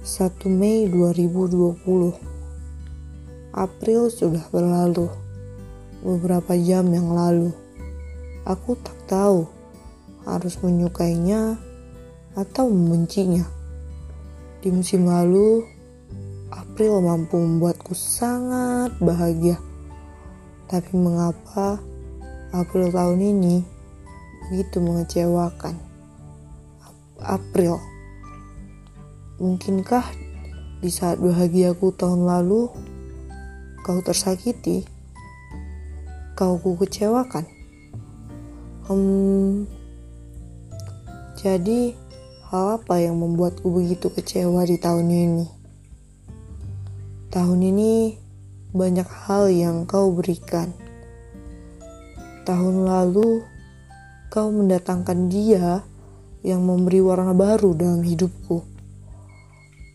1 Mei 2020 April sudah berlalu Beberapa jam yang lalu. Aku tak tahu harus menyukainya atau membencinya. Di musim lalu April mampu membuatku sangat bahagia. Tapi mengapa April tahun ini begitu mengecewakan April Mungkinkah di saat bahagiaku tahun lalu kau tersakiti? Kau ku kecewakan? Hmm, jadi hal apa yang membuatku begitu kecewa di tahun ini? Tahun ini banyak hal yang kau berikan. Tahun lalu kau mendatangkan dia yang memberi warna baru dalam hidupku.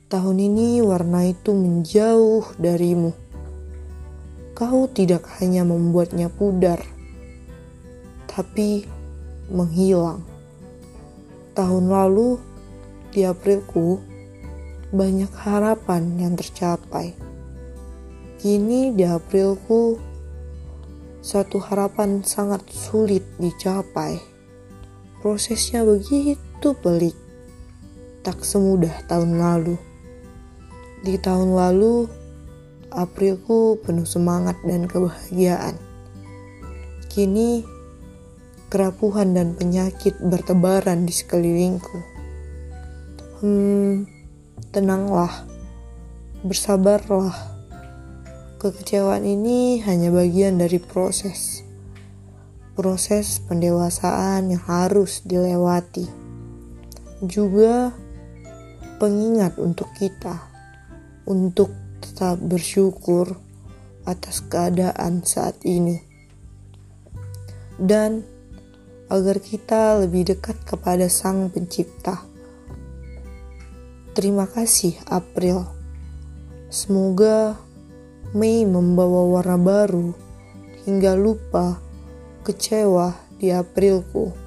Tahun ini warna itu menjauh darimu. Kau tidak hanya membuatnya pudar, tapi menghilang. Tahun lalu, di Aprilku, banyak harapan yang tercapai. Kini di Aprilku, satu harapan sangat sulit dicapai. Prosesnya begitu pelik, tak semudah tahun lalu. Di tahun lalu, Aprilku penuh semangat dan kebahagiaan. Kini, kerapuhan dan penyakit bertebaran di sekelilingku. Hmm, tenanglah, bersabarlah. Kekecewaan ini hanya bagian dari proses. Proses pendewasaan yang harus dilewati. Juga pengingat untuk kita untuk tetap bersyukur atas keadaan saat ini, dan agar kita lebih dekat kepada Sang Pencipta. Terima kasih, April. Semoga Mei membawa warna baru hingga lupa kecewa di Aprilku.